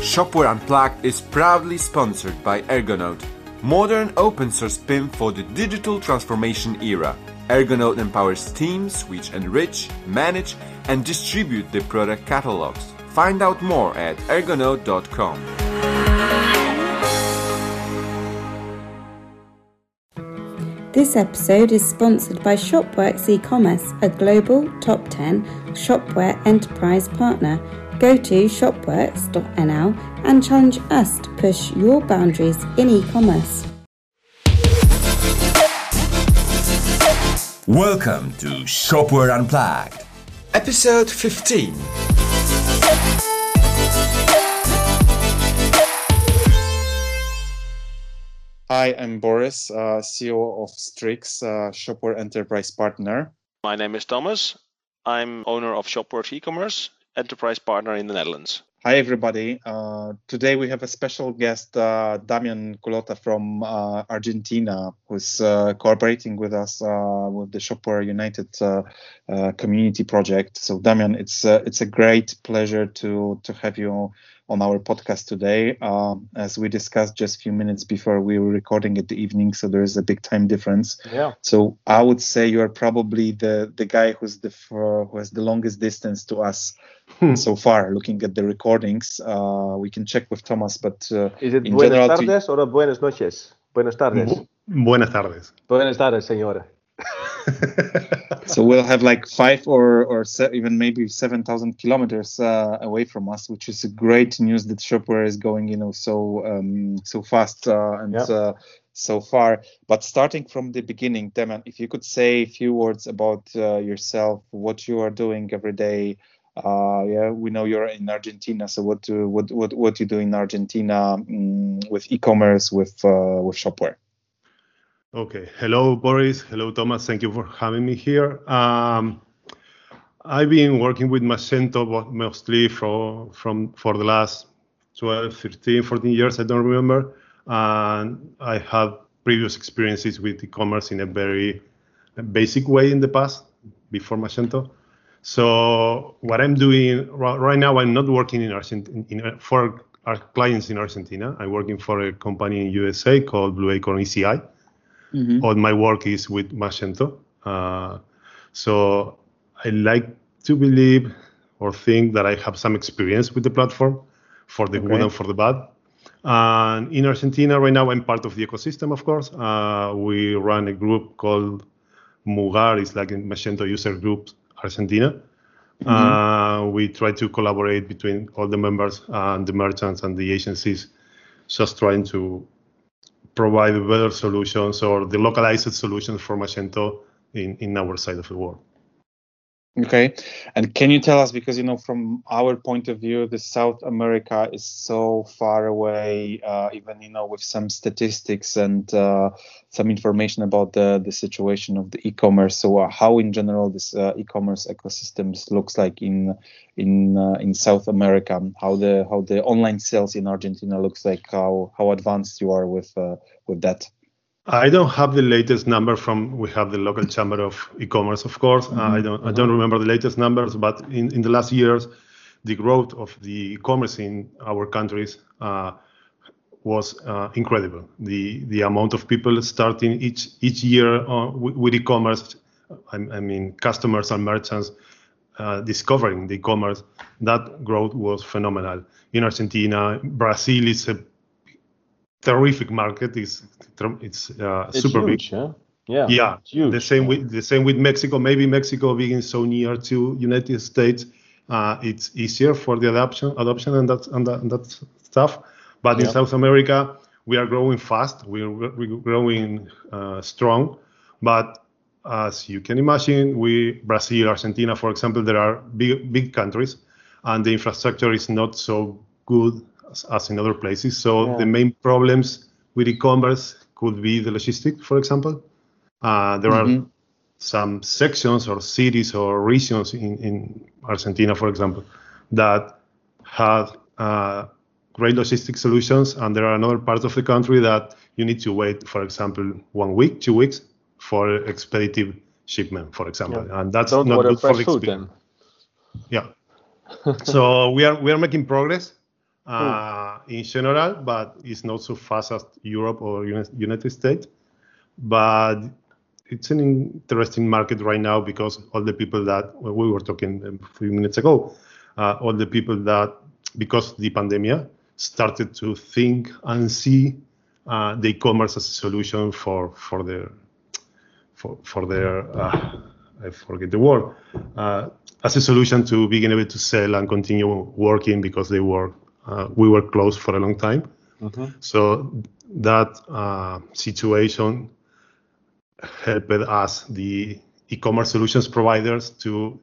Shopware Unplugged is proudly sponsored by Ergonode, modern open source PIM for the digital transformation era. Ergonode empowers teams which enrich, manage, and distribute the product catalogs. Find out more at ergonode.com. This episode is sponsored by Shopworks e-commerce, a global top 10 shopware enterprise partner. Go to shopworks.nl and challenge us to push your boundaries in e-commerce. Welcome to Shopware Unplugged, episode 15. Hi, I'm Boris, uh, CEO of Strix, uh, Shopware Enterprise Partner. My name is Thomas. I'm owner of Shopworks e-commerce, enterprise partner in the Netherlands. Hi, everybody. Uh, today we have a special guest, uh, Damian Culotta from uh, Argentina, who's uh, cooperating with us uh, with the Shopware United uh, community project. So, Damian, it's it's a great pleasure to to have you on our podcast today. Um, as we discussed just a few minutes before, we were recording at the evening, so there is a big time difference. Yeah. So I would say you are probably the the guy who's the f- who has the longest distance to us so far. Looking at the recordings, uh, we can check with Thomas, but uh, Is it in buenas general, to- tardes or buenas noches? Buenas tardes. Bu- Buenas tardes. Buenas tardes, señora. so we'll have like five or or se- even maybe seven thousand kilometers uh, away from us, which is great news that Shopware is going, you know, so um, so fast uh, and Yeah. uh, so far. But starting from the beginning, Damian, if you could say a few words about uh, yourself, what you are doing every day. Uh, yeah, we know you're in Argentina. So what do what what what you do in Argentina mm, with e-commerce with uh, with Shopware? Okay. Hello, Boris. Hello, Thomas. Thank you for having me here. Um, I've been working with Magento mostly for, from for the last 12, 13, 14 years. I don't remember. And I had previous experiences with e-commerce in a very basic way in the past before Magento. So what I'm doing right now, I'm not working in Argentina for our clients in Argentina. I'm working for a company in USA called Blue Acorn ECI. All my work is with Magento. Uh, so I like to believe or think that I have some experience with the platform for the good and for the bad. And in Argentina right now, I'm part of the ecosystem, of course. Uh, we run a group called Mugar. It's like a Magento user group Argentina. Uh, we try to collaborate between all the members and the merchants and the agencies, just trying to provide better solutions or the localized solutions for Magento in, in our side of the world. Okay. And can you tell us, because, you know, from our point of view, the South America is so far away, uh, even, you know, with some statistics and uh, some information about the, the situation of the e-commerce. So uh, how in general this uh, e-commerce ecosystems looks like in in uh, in South America, how the how the online sales in Argentina looks like, how how advanced you are with uh, with that. I don't have the latest number from we have the local chamber of e-commerce, of course. Uh, I don't I don't remember the latest numbers, but in, in the last years, the growth of the e-commerce in our countries uh, was uh, incredible. The the amount of people starting each each year uh, with, with e-commerce, I, I mean customers and merchants uh, discovering the e-commerce, that growth was phenomenal. In Argentina, Brazil is a terrific market. It's it's, uh, It's super big. huge, huh? Yeah. Yeah, huge. the same with the same with Mexico. Maybe Mexico being so near to United States, uh, it's easier for the adoption, adoption and that and that, and that stuff. But in South America, we are growing fast. We're, we're growing uh, strong. But as you can imagine, we Brazil, Argentina, for example, there are big big countries, and the infrastructure is not so good as, as in other places. So Yeah. the main problems with e-commerce could be the logistics, for example. Uh, there are some sections or cities or regions in, in Argentina, for example, that have uh, great logistic solutions, and there are another parts of the country that you need to wait, for example, one week, two weeks for expeditive shipment, for example, and that's Don't not good for experience. then. Yeah. so we are we are making progress. Uh, in general, but it's not so fast as Europe or United States. But it's an interesting market right now because all the people that well, we were talking a few minutes ago, uh, all the people that because the pandemic started to think and see uh, the e-commerce as a solution for for their for for their uh, I forget the word uh, as a solution to being able to sell and continue working because they were uh, we were closed for a long time. So that uh, situation helped us, the e-commerce solutions providers, to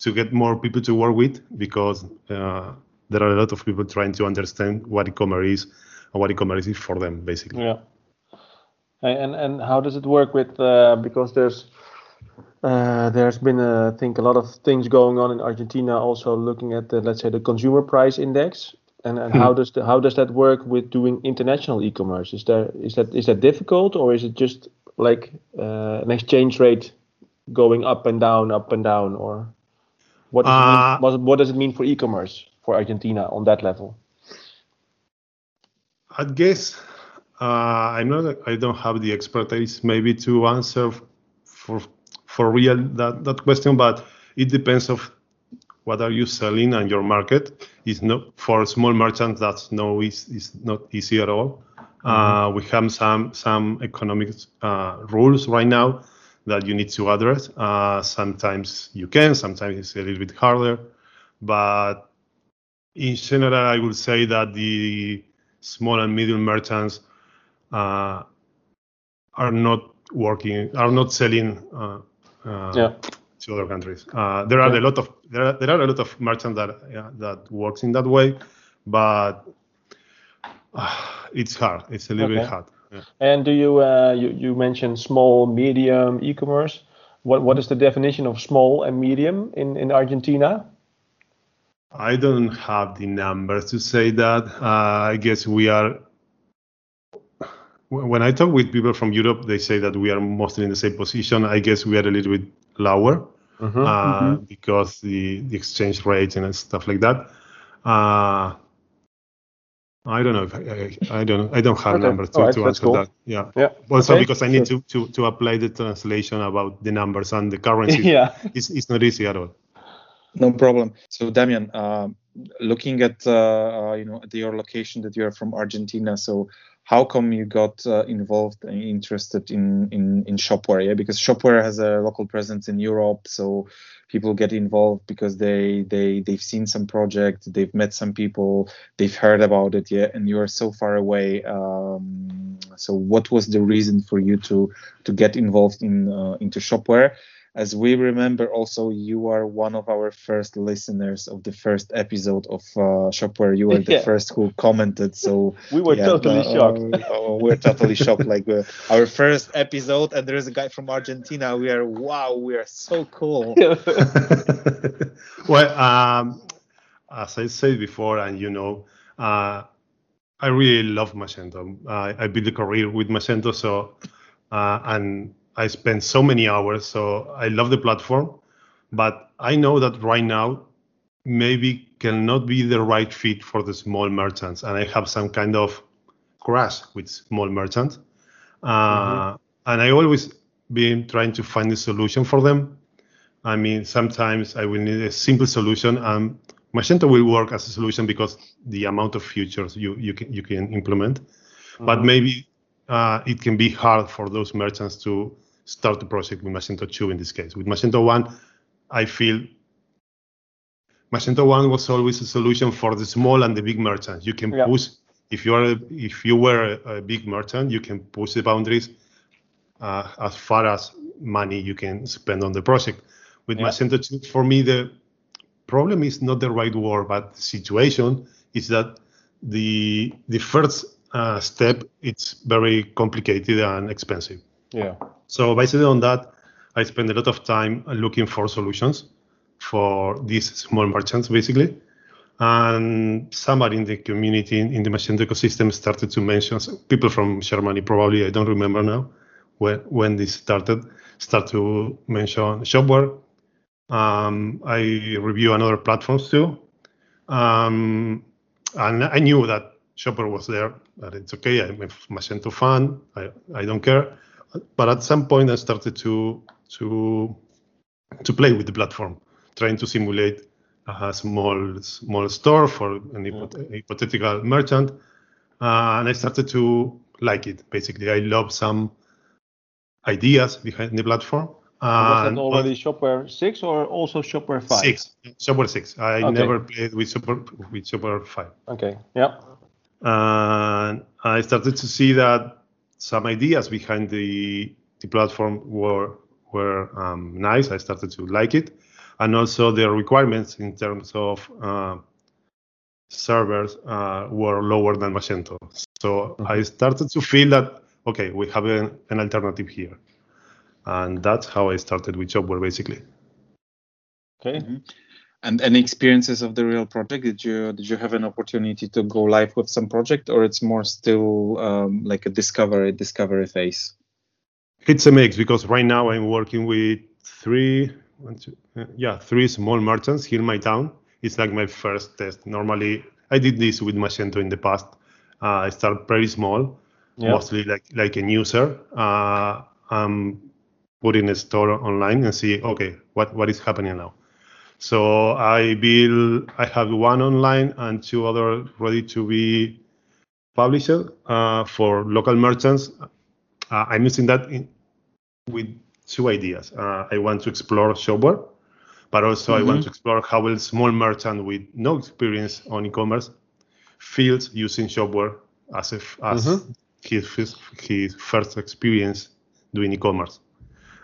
to get more people to work with because uh, there are a lot of people trying to understand what e-commerce is and what e-commerce is for them, basically. Yeah. And and how does it work with uh, because there's uh, there's been uh, I think a lot of things going on in Argentina also looking at the let's say the consumer price index and, and how does the, how does that work with doing international e-commerce is there is that is that difficult or is it just like uh, an exchange rate going up and down up and down or what does, it Uh, mean, what, what does it mean for e-commerce for Argentina on that level I guess uh, I'm not. I don't have the expertise maybe to answer for for real that that question, but it depends of what are you selling and your market. Is not for small merchants. That's no is is not easy at all. Uh, we have some some economic uh, rules right now that you need to address. Uh, sometimes you can, sometimes it's a little bit harder, but in general, I would say that the small and medium merchants uh, are not working, are not selling uh, uh, Yeah. to other countries. Uh, there are a lot of there are, there are a lot of merchants that yeah, that works in that way, but uh, it's hard. It's a little bit hard. Yeah. And do you uh, you you mentioned small, medium e-commerce? What what is the definition of small and medium in in Argentina? I don't have the numbers to say that. Uh, I guess we are. When I talk with people from Europe, they say that we are mostly in the same position. I guess we are a little bit lower uh, because the, the exchange rates and stuff like that. Uh, I don't know if I, I, I don't I don't have Okay. numbers to, Alright, to answer cool. that. Yeah. Yeah. Also Okay. because I need to, to, to apply the translation about the numbers and the currency. yeah. It's, it's not easy at all. No problem. So, Damian, um, looking at uh, uh, you know at your location that you are from Argentina, so how come you got uh, involved and interested in, in in Shopware? Yeah, because Shopware has a local presence in Europe, so people get involved because they they they've seen some project, they've met some people, they've heard about it. Yeah, and you are so far away. Um, so, what was the reason for you to to get involved in uh, into Shopware? As we remember also you are one of our first listeners of the first episode of uh, shopware you were the Yeah. first who commented so We were yeah, totally uh, shocked. uh, we're totally shocked like uh, our first episode and there's a guy from argentina we are wow we are so cool well, um, as I said before, and you know, uh, I really love Magento. Uh, I built a career with Magento, so uh, and I spent so many hours. So I love the platform, but I know that right now maybe cannot be the right fit for the small merchants, and I have some kind of crash with small merchants. Uh, And I always been trying to find a solution for them. I mean, sometimes I will need a simple solution. Um, Magento will work as a solution because the amount of features you you can you can implement, but maybe uh, it can be hard for those merchants to start the project with Magento 2 in this case. With Magento 1, I feel Magento 1 was always a solution for the small and the big merchants. You can Yeah. push if you are if you were a, a big merchant, you can push the boundaries uh, as far as money you can spend on the project. With Yeah. Magento 2, for me, the problem is not the right word, but the situation is that the the first uh, step it's very complicated and expensive. Yeah. So basically on that, I spend a lot of time looking for solutions for these small merchants, basically. And somebody in the community, in the Magento ecosystem, started to mention people from Germany, probably I don't remember now when when this started, start to mention Shopware. Um, I review another platforms too. Um, and I knew that Shopware was there. That it's okay. I'm a Magento fan. I, I don't care. But at some point, I started to to to play with the platform, trying to simulate a small small store for an hypot- hypothetical merchant, uh, and I started to like it. Basically, I love some ideas behind the platform. Was And that already Shopware 6 or also Shopware 5? six, Shopware six. I Okay. never played with Shopware with Shopware five. Okay. Yeah. and I started to see that some ideas behind the the platform were were um, nice. I started to like it, and also the requirements in terms of uh, servers uh, were lower than Magento. So I started to feel that okay, we have an, an alternative here, and that's how I started with Shopware basically. Okay. And any experiences of the real project? Did you did you have an opportunity to go live with some project, or it's more still um, like a discovery discovery phase? It's a mix because right now I'm working with three, one, two, uh, yeah, three small merchants here in my town. It's like my first test. Normally, I did this with Magento in the past. Uh, I start very small, Yeah. mostly like like a user. Uh, I'm putting a store online and see, okay, what what is happening now. So I build, I have one online and two other ready to be published uh, for local merchants. Uh, I'm using that in, with two ideas. Uh, I want to explore Shopware, but also I want to explore how a small merchant with no experience on e-commerce feels using Shopware as if as his, his his first experience doing e-commerce.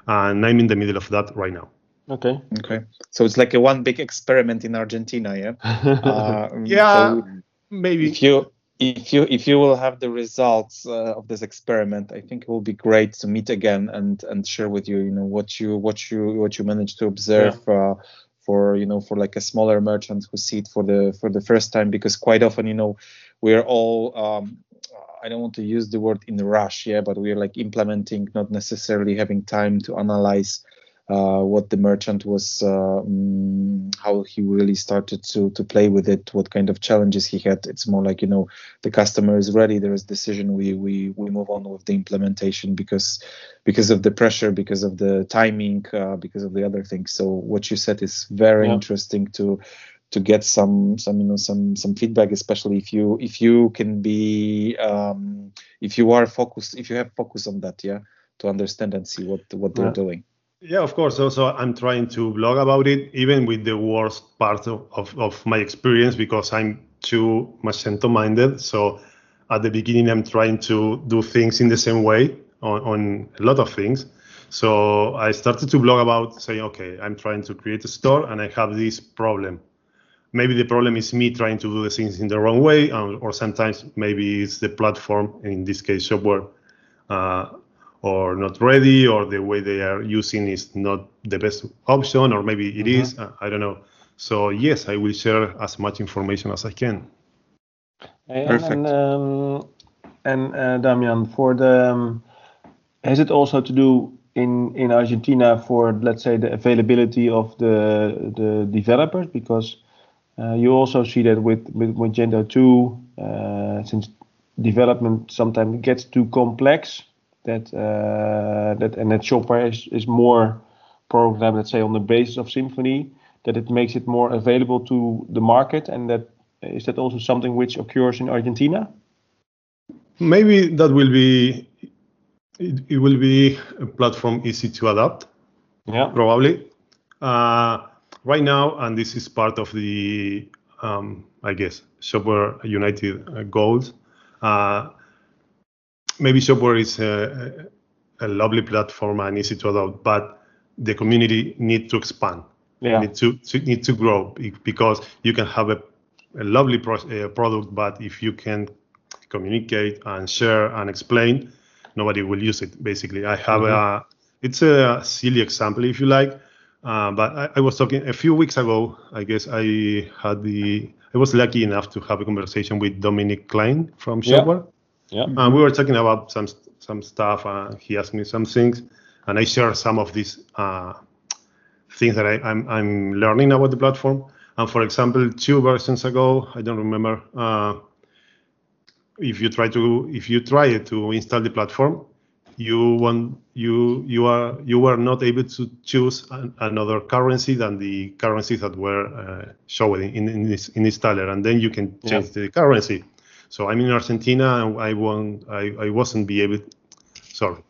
And I'm in the middle of that right now. Okay. Okay, so it's like a one big experiment in Argentina, yeah. Uh, Yeah, so maybe if you if you if you will have the results uh, of this experiment, I think it will be great to meet again and and share with you, you know, what you what you what you managed to observe. Uh, for you know for like a smaller merchant who see it for the for the first time because quite often you know we're all um, I don't want to use the word in rush, yeah, but we're like implementing, not necessarily having time to analyze uh, what the merchant was, uh, mm, how he really started to to play with it, what kind of challenges he had. It's more like you know the customer is ready, there is decision, we we we move on with the implementation because because of the pressure, because of the timing, uh, because of the other things. So what you said is very Yeah. interesting to to get some some you know some some feedback especially if you if you can be um if you are focused if you have focus on that yeah to understand and see what what they're Yeah. doing Yeah, of course. Also, I'm trying to blog about it, even with the worst part of, of, of my experience, because I'm too Magento minded. So at the beginning, I'm trying to do things in the same way on, on a lot of things. So I started to blog about saying, okay, I'm trying to create a store and I have this problem. Maybe the problem is me trying to do the things in the wrong way, or, or sometimes maybe it's the platform, in this case, Shopware, uh, or not ready or the way they are using is not the best option or maybe it is uh, i don't know. So yes i will share as much information as i can. And, Perfect. And, um, and uh, Damian, for the um, has it also to do in in Argentina for let's say the availability of the the developers? Because uh, you also see that with with Magento 2 uh, since development sometimes gets too complex that uh, that and that Shopware is, is more programmed let's say on the basis of Symfony that it makes it more available to the market and that is that also something which occurs in Argentina? maybe that will be it, it will be a platform easy to adapt Yeah. probably uh, right now and this is part of the um, i guess shopware united uh, goals uh, maybe shopware is a, a lovely platform and easy to adopt but the community need to expand Yeah. need to, to need to grow because you can have a, a lovely pro- uh, product but if you can communicate and share and explain nobody will use it basically i have a it's a silly example if you like uh, but I, I was talking a few weeks ago i guess i had the i was lucky enough to have a conversation with dominic klein from shopware Yeah. And we were talking about some some stuff. Uh, he asked me some things, and I share some of these uh, things that I, I'm I'm learning about the platform. And for example, two versions ago, I don't remember, uh, if you try to if you try to install the platform, you want you you are you were not able to choose an, another currency than the currencies that were uh, shown in in, this, in installer, and then you can change yeah. the currency. So I'm in Argentina, and I won't I, I wasn't be able. Sorry,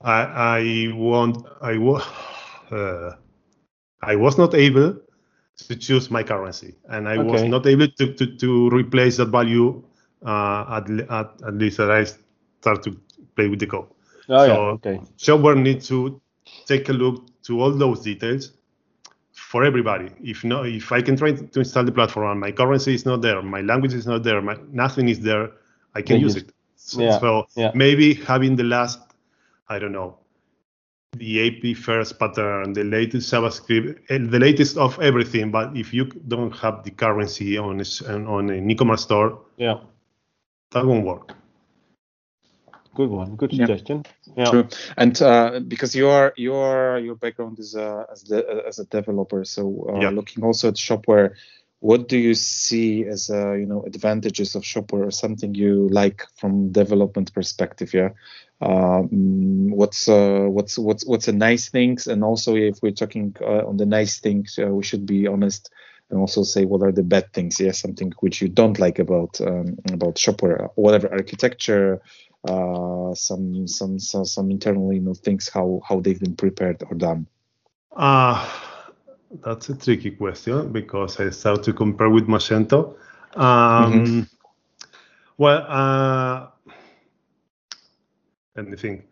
I I won't I was uh, I was not able to choose my currency, and I okay. was not able to, to, to replace that value uh, at, at at least that I start to play with the code. Oh, so yeah. okay. Needs to take a look to all those details for everybody. If no, if I can try to install the platform and my currency is not there, my language is not there, my, nothing is there, I can use it. So, yeah. so yeah. maybe having the last, I don't know, the API first pattern, the latest JavaScript, eh, the latest of everything. But if you don't have the currency on a, on an e-commerce store, yeah, that won't work good one. Good suggestion. Yeah, yeah. true. And uh, because your your your background is uh, as the as a developer so uh, yeah. looking also at shopware what do you see as uh, you know advantages of shopware or something you like from development perspective yeah? Um, what's uh, what's what's what's the nice things? And also if we're talking uh, on the nice things uh, we should be honest and also say what are the bad things yeah? Something which you don't like about um, about shopware whatever architecture uh, some, some some some internal you know things how how they've been prepared or done? Uh, that's a tricky question because I start to compare with Magento. Um, mm-hmm. Well, uh, let me think.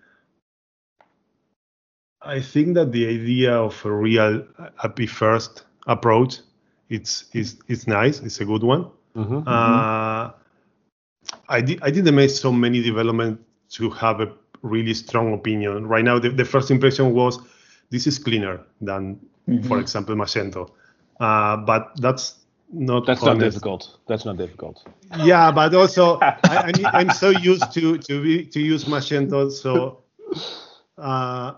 I think that the idea of a real API first approach it's is it's nice. It's a good one. Mm-hmm, uh, mm-hmm. I did I didn't make so many development to have a really strong opinion. Right now, the, the first impression was this is cleaner than, mm-hmm. for example, Magento. Uh, but that's not that's honest. not difficult. That's not difficult. Yeah, but also I, am so used to to be, to use Magento, so uh,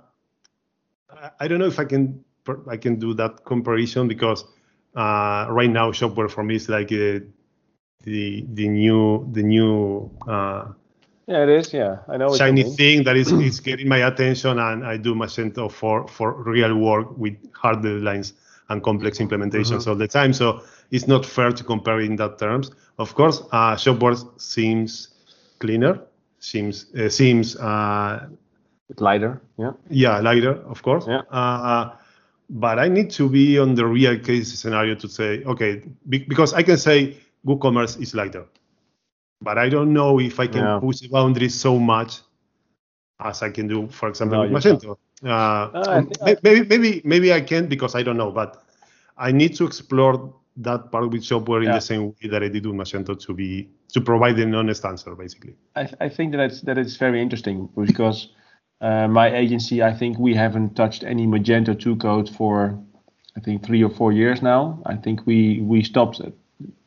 I don't know if I can I can do that comparison because uh, right now Shopware for me is like a the the new the new uh, yeah it is yeah I know shiny thing that is is getting my attention and I do Magento for for real work with hard deadlines and complex implementations mm-hmm. all the time. So it's not fair to compare in that terms. Of course, uh, Shopware seems cleaner, seems uh, seems uh, lighter. Yeah. Yeah, lighter, of course. Yeah. Uh, but I need to be on the real case scenario to say, okay, be- because I can say WooCommerce is lighter. But I don't know if I can yeah. push the boundaries so much as I can do, for example, no, with Magento. Uh, maybe, maybe, maybe I can because I don't know, but I need to explore that part with Shopware yeah. in the same way that I did with Magento to be to provide an honest answer, basically. I, I think that it's, that it's very interesting because uh, my agency, I think we haven't touched any Magento 2 code for I think three or four years now. I think we we stopped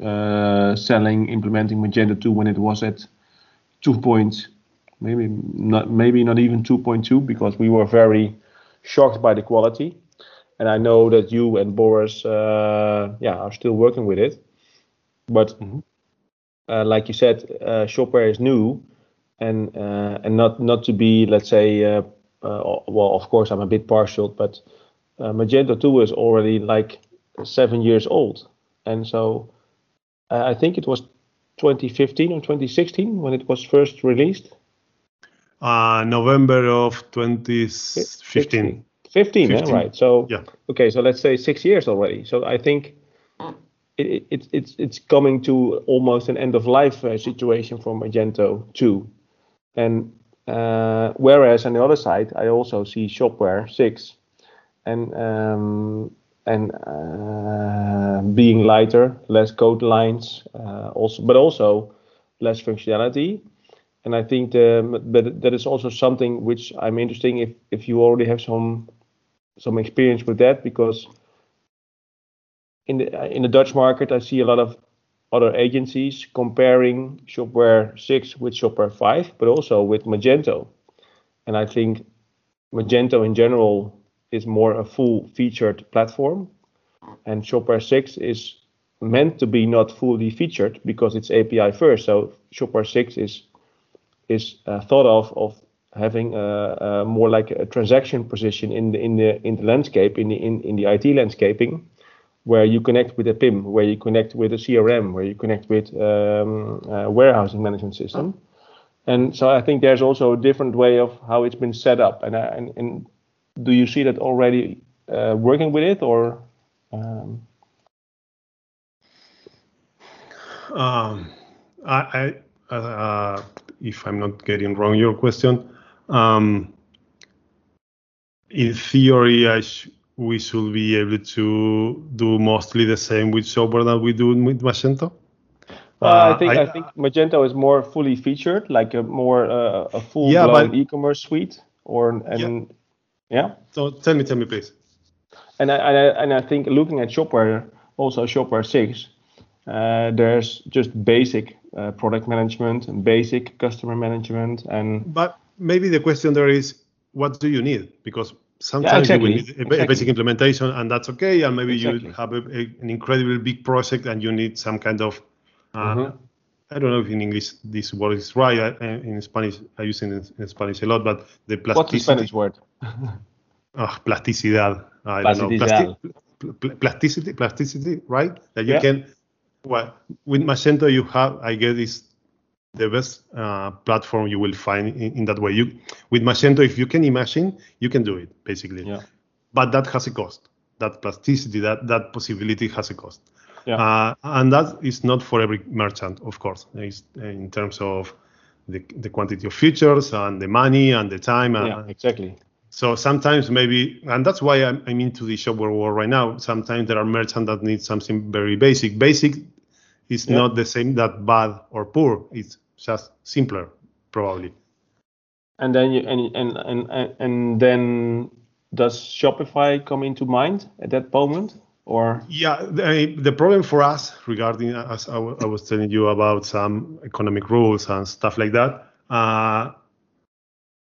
uh, selling, implementing Magento 2 when it was at 2 point, maybe not, maybe not even 2.2 because we were very shocked by the quality. And I know that you and Boris, uh, yeah, are still working with it. But mm-hmm. uh, like you said, uh, Shopware is new, and uh, and not not to be, let's say, uh, uh, well, of course I'm a bit partial, but Magento 2 is already like seven years old, and so uh, I think it was 2015 or 2016 when it was first released. Uh, November of 2015. 15, 15 eh? right? So yeah. Okay, so let's say six years already. So I think it, it, it's it's coming to almost an end of life uh, situation for Magento 2, and uh, whereas on the other side, I also see Shopware 6, and um, and uh, being lighter, less code lines, uh, also, but also less functionality. And I think but that is also something which I'm interesting if if you already have some some experience with that because in the in the Dutch market I see a lot of other agencies comparing Shopware 6 with Shopware 5, but also with Magento. And I think Magento in general is more a full featured platform. and Shopware 6 is meant to be not fully featured because it's API first. So Shopware 6 is is uh, thought of of having a, a, more like a transaction position in the in the in the landscape in the in, in the IT landscaping, where you connect with a PIM, where you connect with a CRM, where you connect with um, a warehousing management system. And so I think there's also a different way of how it's been set up. And and, and do you see that already uh, working with it or? Um... Um, I, I uh, if I'm not getting wrong your question, um, in theory, sh we should be able to do mostly the same with Shopware that we do with Magento. Uh, I think I, I, think Magento is more fully featured, like a more uh, a full yeah, blown e-commerce suite, or and yeah. Yeah. So tell me, tell me, please. And I, and I and I think looking at Shopware, also Shopware six, uh, there's just basic uh, product management and basic customer management, and but maybe the question there is, what do you need? Because sometimes yeah, exactly. you will need a, exactly. basic implementation, and that's okay. And maybe exactly. you have a, a, an incredibly big project, and you need some kind of uh, mm-hmm. I don't know if in English this word is right. I, in Spanish, I use it in, in, Spanish a lot, but the plasticity. What's the Spanish word? oh, plasticidad. I don't know. Plasti- pl- plasticity, plasticity, right? That you yeah. can. Well, with Magento, you have, I guess, is the best uh, platform you will find in, in, that way. You with Magento, if you can imagine, you can do it basically. Yeah. But that has a cost. That plasticity, that that possibility has a cost. Yeah. Uh, and that is not for every merchant, of course. It's in terms of the, the quantity of features and the money and the time. And, yeah, exactly. So sometimes maybe, and that's why I'm, I'm into the shopware world right now. Sometimes there are merchants that need something very basic. Basic is yeah. not the same that bad or poor. It's just simpler, probably. And then you and and and and then does Shopify come into mind at that moment? Or yeah, the, the problem for us regarding as I, w- I was telling you about some economic rules and stuff like that, uh,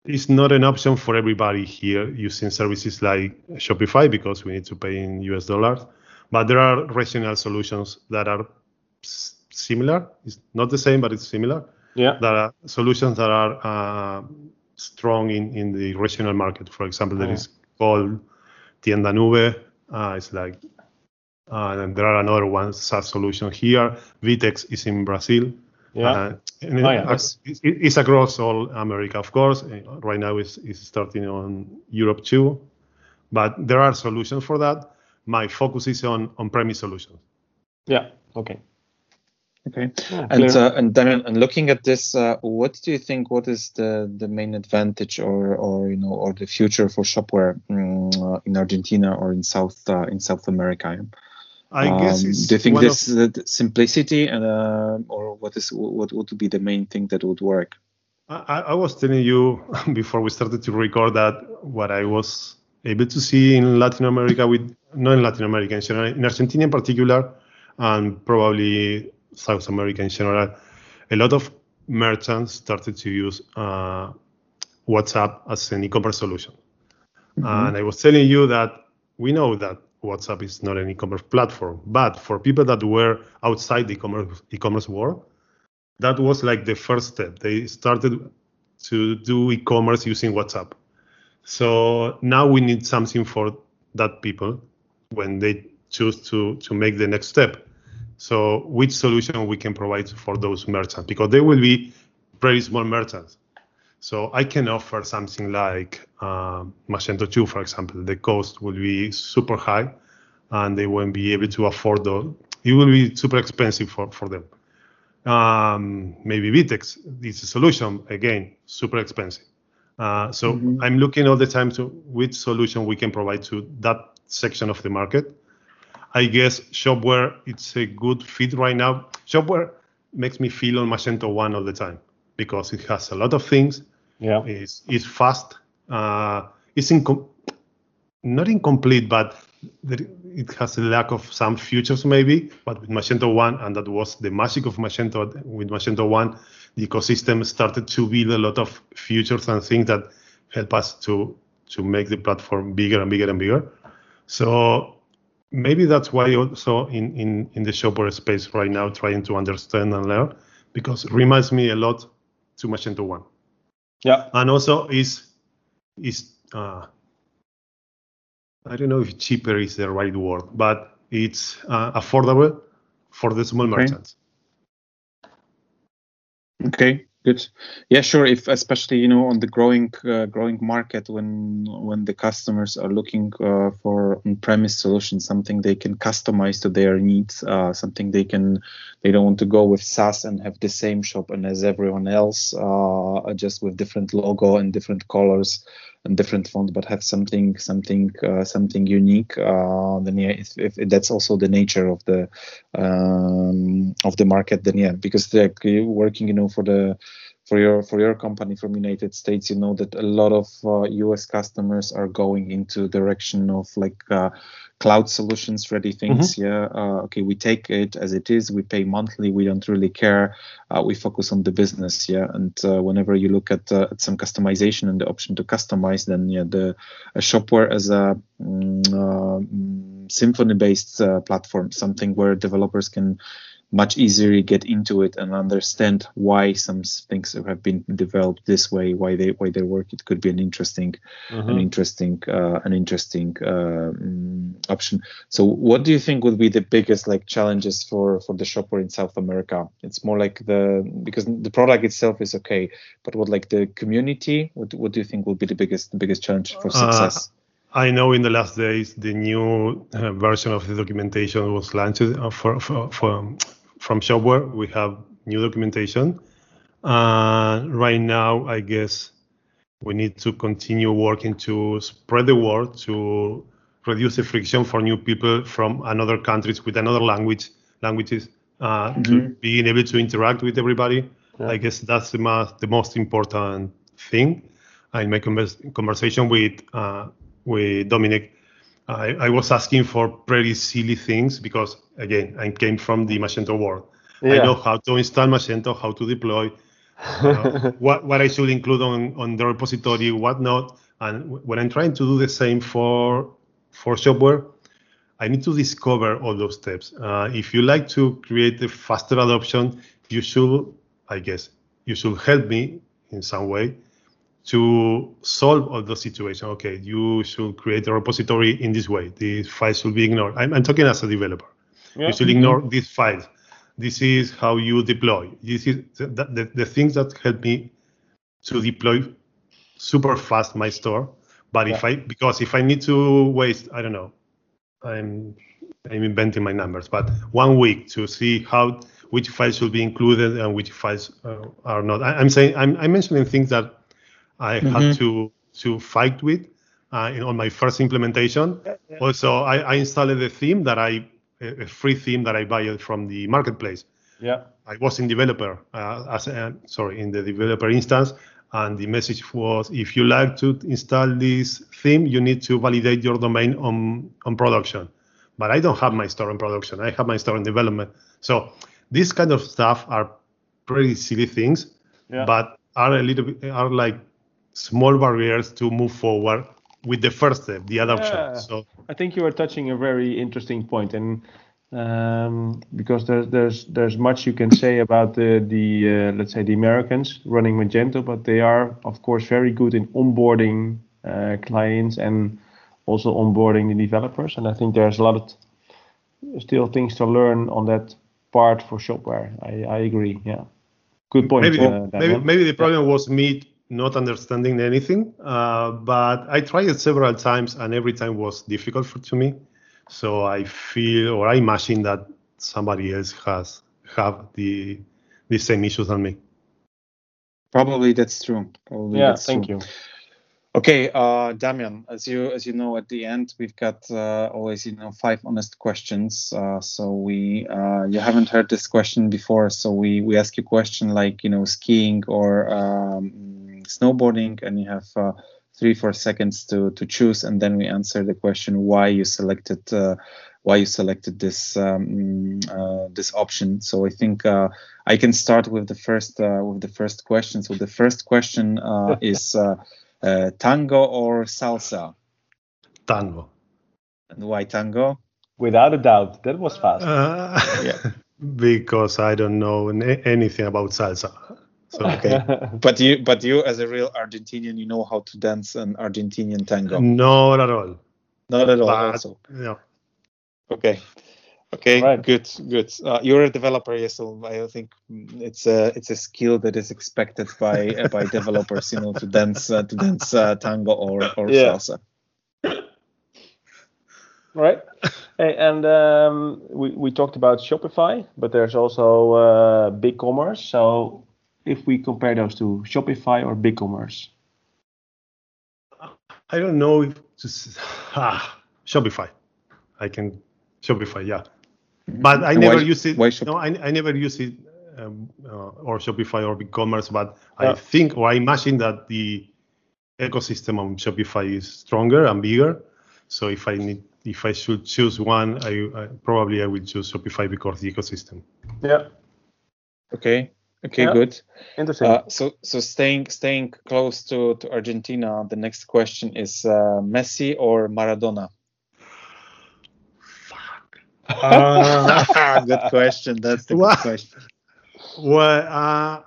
it's not an option for everybody here using services like Shopify because we need to pay in US dollars. But there are regional solutions that are similar. It's not the same, but it's similar. Yeah. There are solutions that are uh, strong in, in the regional market. For example, there oh. is called Tienda Nube. Uh, it's like, and there are another one SaaS solution here. VTEX is in Brazil. Yeah. Uh, and oh, yeah. It's, it's, across all America, of course. Uh, right now, it's, it's starting on Europe too. But there are solutions for that. My focus is on on-premise solutions. Yeah. Okay. Okay. Yeah, and uh, and Damian, and looking at this, uh, what do you think? What is the the main advantage, or or you know, or the future for shopware um, in Argentina or in South uh, in South America? I um, guess. do you think this of, the simplicity, and uh, or what is what would be the main thing that would work? I, I was telling you before we started to record that what I was able to see in Latin America with not in Latin America in general, in Argentina in particular, and probably South America in general, a lot of merchants started to use uh, WhatsApp as an e-commerce solution. Mm-hmm. And I was telling you that we know that WhatsApp is not an e-commerce platform, but for people that were outside the e-commerce, e-commerce world, that was like the first step. They started to do e-commerce using WhatsApp. So now we need something for that people when they choose to to make the next step. So which solution we can provide for those merchants because they will be very small merchants. So I can offer something like uh, Magento 2, for example. The cost will be super high, and they won't be able to afford the. It will be super expensive for for them. Um, maybe VTEX is a solution again, super expensive. Uh, so mm-hmm. I'm looking all the time to which solution we can provide to that section of the market I guess Shopware it's a good fit right now. Shopware makes me feel on Magento one all the time because it has a lot of things. Yeah, it's it's fast. Uh, it's incom- not incomplete, but it has a lack of some features maybe. But with Magento one, and that was the magic of Magento. With Magento one, the ecosystem started to build a lot of features and things that help us to to make the platform bigger and bigger and bigger. So maybe that's why also in, in, in the shopware space right now trying to understand and learn because it reminds me a lot to Magento 1. Yeah. And also is is uh, I don't know if cheaper is the right word, but it's uh, affordable for the small Okay. merchants. Okay, good. Yeah, sure. If especially you know on the growing uh, growing market when when the customers are looking uh, for on-premise solutions, something they can customize to their needs, uh, something they can they don't want to go with SaaS and have the same shop and as everyone else, uh, just with different logo and different colors different font, but have something something uh, something unique. Uh, then yeah, if, if that's also the nature of the um, of the market, then yeah, because they're working, you know, for the for your for your company from United States, you know that a lot of uh, US customers are going into direction of like uh, cloud solutions ready things. Yeah, uh, okay, we take it as it is. We pay monthly. We don't really care. Uh, we focus on the business. Yeah, and uh, whenever you look at, uh, at some customization and the option to customize, then yeah, the a shopware as a mm, mm, Symfony-based uh, platform, something where developers can much easier to get into it and understand why some things have been developed this way, why they why they work. It could be an interesting, an interesting, uh, an interesting uh, mm, option. So, what do you think would be the biggest like challenges for for the Shopware in South America? It's more like the because the product itself is okay, but what like the community? What what do you think would be the biggest the biggest challenge for Uh, success? I know in the last days the new uh, version of the documentation was launched uh, for, for, for from Shopware. We have new documentation. Uh, right now, I guess we need to continue working to spread the word to reduce the friction for new people from another countries with another language languages uh, to being able to interact with everybody. I guess that's the most the most important thing. In my convers- conversation with uh, with Dominic, I, I was asking for pretty silly things because again I came from the Magento world. I know how to install Magento, how to deploy, uh, what what I should include on on the repository, what not. And when I'm trying to do the same for for Shopware, I need to discover all those steps. Uh, if you like to create a faster adoption, you should, I guess, you should help me in some way to solve all those situations. Okay, you should create a repository in this way. These files should be ignored. I'm, I'm talking as a developer. You should ignore these files. This is how you deploy. This is the, the, the things that help me to deploy super fast my store. But if I because if I need to waste, I don't know, I'm I'm inventing my numbers, but one week to see how which files should be included and which files uh, are not. I, I'm saying I'm, I'm mentioning things that I had to to fight with uh, in, on my first implementation. Also, I, I installed a theme that I a free theme that I buy from the marketplace. Yeah. I was in developer uh, as a, sorry in the developer instance, and the message was if you like to install this theme, you need to validate your domain on on production. But I don't have my store in production. I have my store in development. So these kind of stuff are pretty silly things, Yeah. but are a little bit are like small barriers to move forward with the first step, the adoption. Yeah. So I think you are touching a very interesting point, and um, because there's there's there's much you can say about the the uh, let's say the Americans running Magento, but they are of course very good in onboarding uh, clients and also onboarding the developers. And I think there's a lot of still things to learn on that part for Shopware. I, I agree. Yeah, good point. maybe uh, maybe, maybe the problem was me not understanding anything uh, but i tried it several times and every time was difficult for, to me so i feel or i imagine that somebody else has have the the same issues than me Probably that's true. Probably Yeah, that's thank true. you. Okay, uh, Damian, as you as you know, at the end we've got uh, always you know five honest questions. Uh, so we uh, you haven't heard this question before, so we we ask you a question like you know skiing or um, snowboarding, and you have uh, three four seconds to to choose, and then we answer the question why you selected uh, why you selected this um, uh, this option. So I think uh, I can start with the first uh, with the first question. So the first question uh, is. Uh, uh, tango or salsa? tango And why tango? Without a doubt, that was fast. Uh, because I don't know n- anything about salsa. So Okay. but you, but you, as a real Argentinian, you know how to dance an Argentinian tango. not at all. Not at all. But, Also. yeah. Okay. Okay. Right. Good. Good. Uh, you're a developer, yes. So I think mm, it's a it's a skill that is expected by uh, by developers, you know, to dance uh, to dance uh, tango or or Yeah. salsa. Right. Hey, and um, we, we talked about Shopify, but there's also uh, BigCommerce. So if we compare those to Shopify or BigCommerce? I don't know if just ah, Shopify. I can Shopify, yeah. But I And never why- use it. why Shop- no, I, I never use it um, uh, or Shopify or BigCommerce. But Yeah. I think or I imagine that the ecosystem on Shopify is stronger and bigger. So if I need, if I should choose one, I, I probably I will choose Shopify because the ecosystem. Yeah. Okay. Okay. Yeah. Good. Interesting. Uh, so so staying staying close to to Argentina. The next question is uh, Messi or Maradona. Uh, good question. That's the good What? question. Well, uh,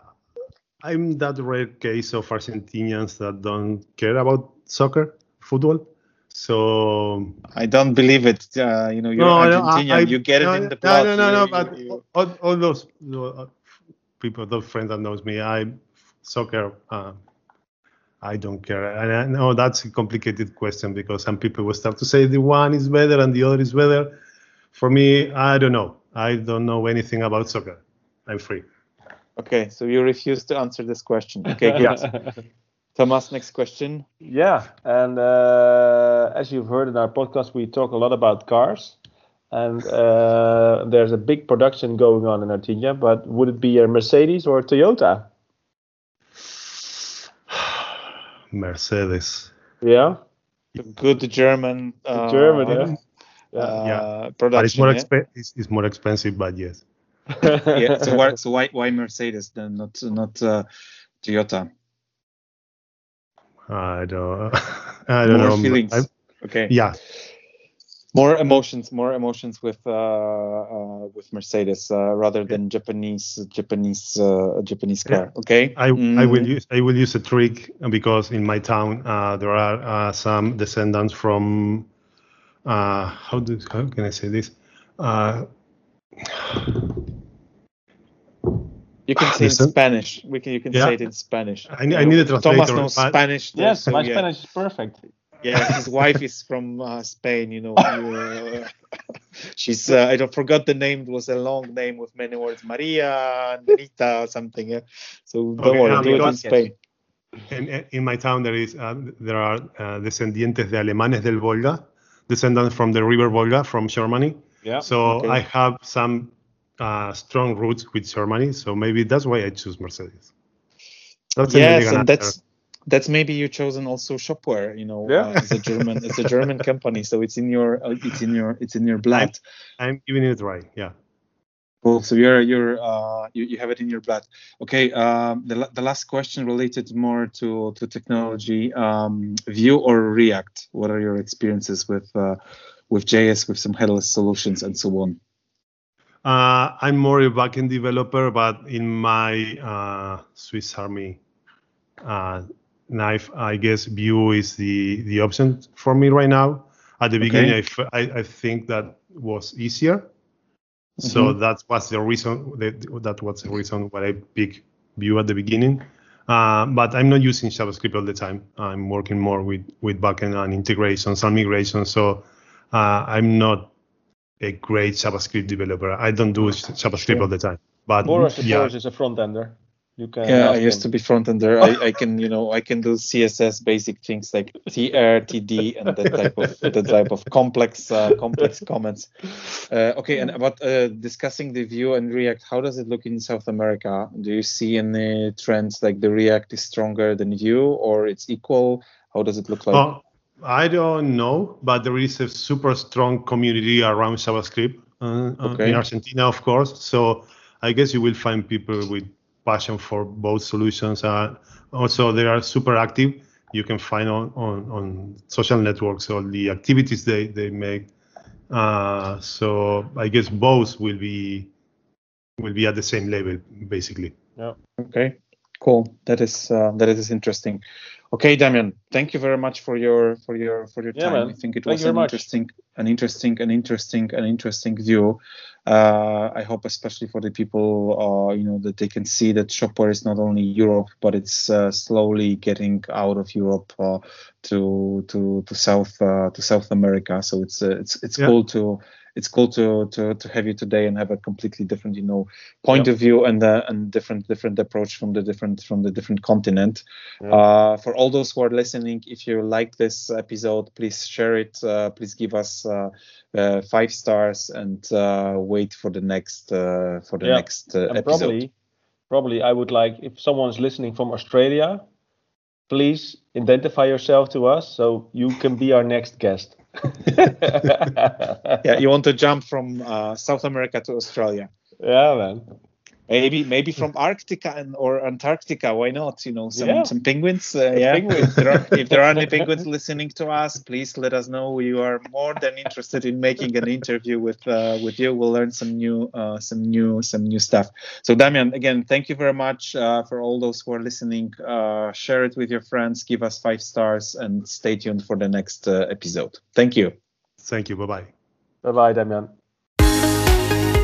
I'm that rare case of Argentinians that don't care about soccer, football. So I don't believe it. Uh, you know, you're no, no, Argentinian. I- you get no, it in the no, blood. No, no, no, You- but you- you- all, all those uh, people, those friends that knows me, I soccer. Uh, I don't care, and I know that's a complicated question because some people will start to say the one is better and the other is better. For me, I don't know. I don't know anything about soccer. I'm free. Okay, so you refuse to answer this question. Okay, good. Thomas, next question. Yeah, and uh, as you've heard in our podcast, we talk a lot about cars, and uh, there's a big production going on in Argentina. But would it be a Mercedes or a Toyota? Mercedes. Yeah, Good German. Uh, German, yeah. Uh, Yeah. But it's Production. more yeah? expensive. It's, it's more expensive, but yes. yeah. So why so why why Mercedes then not not uh, Toyota? I don't. I don't More know. feelings. I- Okay. yeah. More emotions. More emotions with uh, uh with Mercedes uh, rather than Japanese Japanese uh, Japanese Yeah. car. Okay. I, I will Mm, use I will use a trick because in my town uh, there are uh, some descendants from uh, how do how can I say this? Uh, You can say it in Spanish. We can you can Yeah. say it in Spanish. I need- I need a Thomas knows Spanish. yes, my yeah. Spanish is perfect. Yeah, his wife is from uh, Spain. You know, you, uh, she's uh, I don't forgot the name. It was a long name with many words, Maria, Anita, or something. Yeah. So don't Okay, worry, um, do it in Spain. in, in my town there is uh, there are uh, descendientes de alemanes del Volga, descendants from the river Volga from Germany. Yeah. So Okay. I have some uh, strong roots with Germany. So maybe that's why I choose Mercedes. That's a Yes, and that's that's maybe you chosen also Shopware. You know, Yeah. uh, it's a German, it's a German company, so it's in your, uh, it's in your, it's in your blood. I'm giving it a try. Yeah. Cool. So you're you're uh you, you have it in your blood. Okay. Um, the the last question related more to to technology. Um, Vue or React? What are your experiences with uh, with JS, with some headless solutions and so on? Uh, I'm more a backend developer, but in my uh, Swiss Army uh, knife, I guess Vue is the the option for me right now. At the beginning, I, f- I, I think that was easier, so that was the reason that, that was the reason why I picked Vue at the beginning. Uh, but I'm not using JavaScript all the time. I'm working more with with backend and integrations and migrations. So uh, I'm not a great JavaScript developer. I don't do JavaScript all the time. But Boris, of yeah, course, is a front ender. You can. Yeah, I ask used to be front ender. I, I can, you know, I can do CSS basic things like TR, TD, and that type of that type of complex uh, complex comments. Uh, okay, and about uh, discussing the Vue and React, how does it look in South America? Do you see any trends like the React is stronger than Vue, or it's equal? How does it look like? Oh, I don't know, but there is a super strong community around JavaScript uh, uh, Okay. in Argentina, of course. So I guess you will find people with passion for both solutions. Uh, also, they are super active. You can find on, on, on social networks all the activities they, they make. Uh, so I guess both will be will be at the same level, basically. Yeah. Okay, cool. That is uh, that is interesting. Okay, Damian, thank you very much for your for your for your Yeah, time. man. I think it Thank was an much. interesting, an interesting, an interesting, an interesting view. Uh, I hope, especially for the people, uh, you know, that they can see that Shopware is not only Europe, but it's uh, slowly getting out of Europe uh, to to to South uh, to South America. So it's uh, it's it's Yeah. cool to it's cool to, to to have you today and have a completely different you know point Yep. of view and uh, and different different approach from the different from the different continent Yeah. uh, for all those who are listening if you like this episode please share it uh, please give us uh, uh, five stars and uh, wait for the next uh, for the Yeah. next uh, And episode probably, probably I would like if someone's listening from Australia, please identify yourself to us so you can be our next guest. yeah you want to jump from uh, south america to australia Yeah, man. Maybe maybe from arctica and or antarctica why not you know some Yeah. some penguins uh, yeah penguins. if, there are, if there are any penguins listening to us please let us know we are more than interested in making an interview with uh, with you we'll learn some new uh, some new some new stuff so damian again thank you very much uh, for all those who are listening uh, share it with your friends give us five stars and stay tuned for the next uh, episode thank you Thank you. Bye bye. Bye bye, Damian.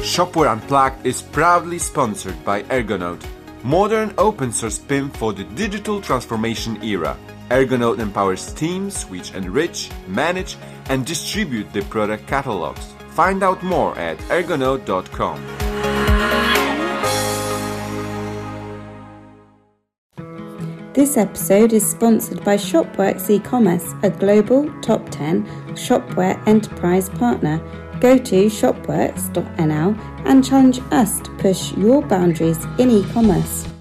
Shopware Unplugged is proudly sponsored by Ergonode, modern open source PIM for the digital transformation era. Ergonode empowers teams which enrich, manage, and distribute the product catalogs. Find out more at ergonode.com. This episode is sponsored by Shopworks e-commerce, a global top 10 shopware enterprise partner. Go to shopworks.nl and challenge us to push your boundaries in e-commerce.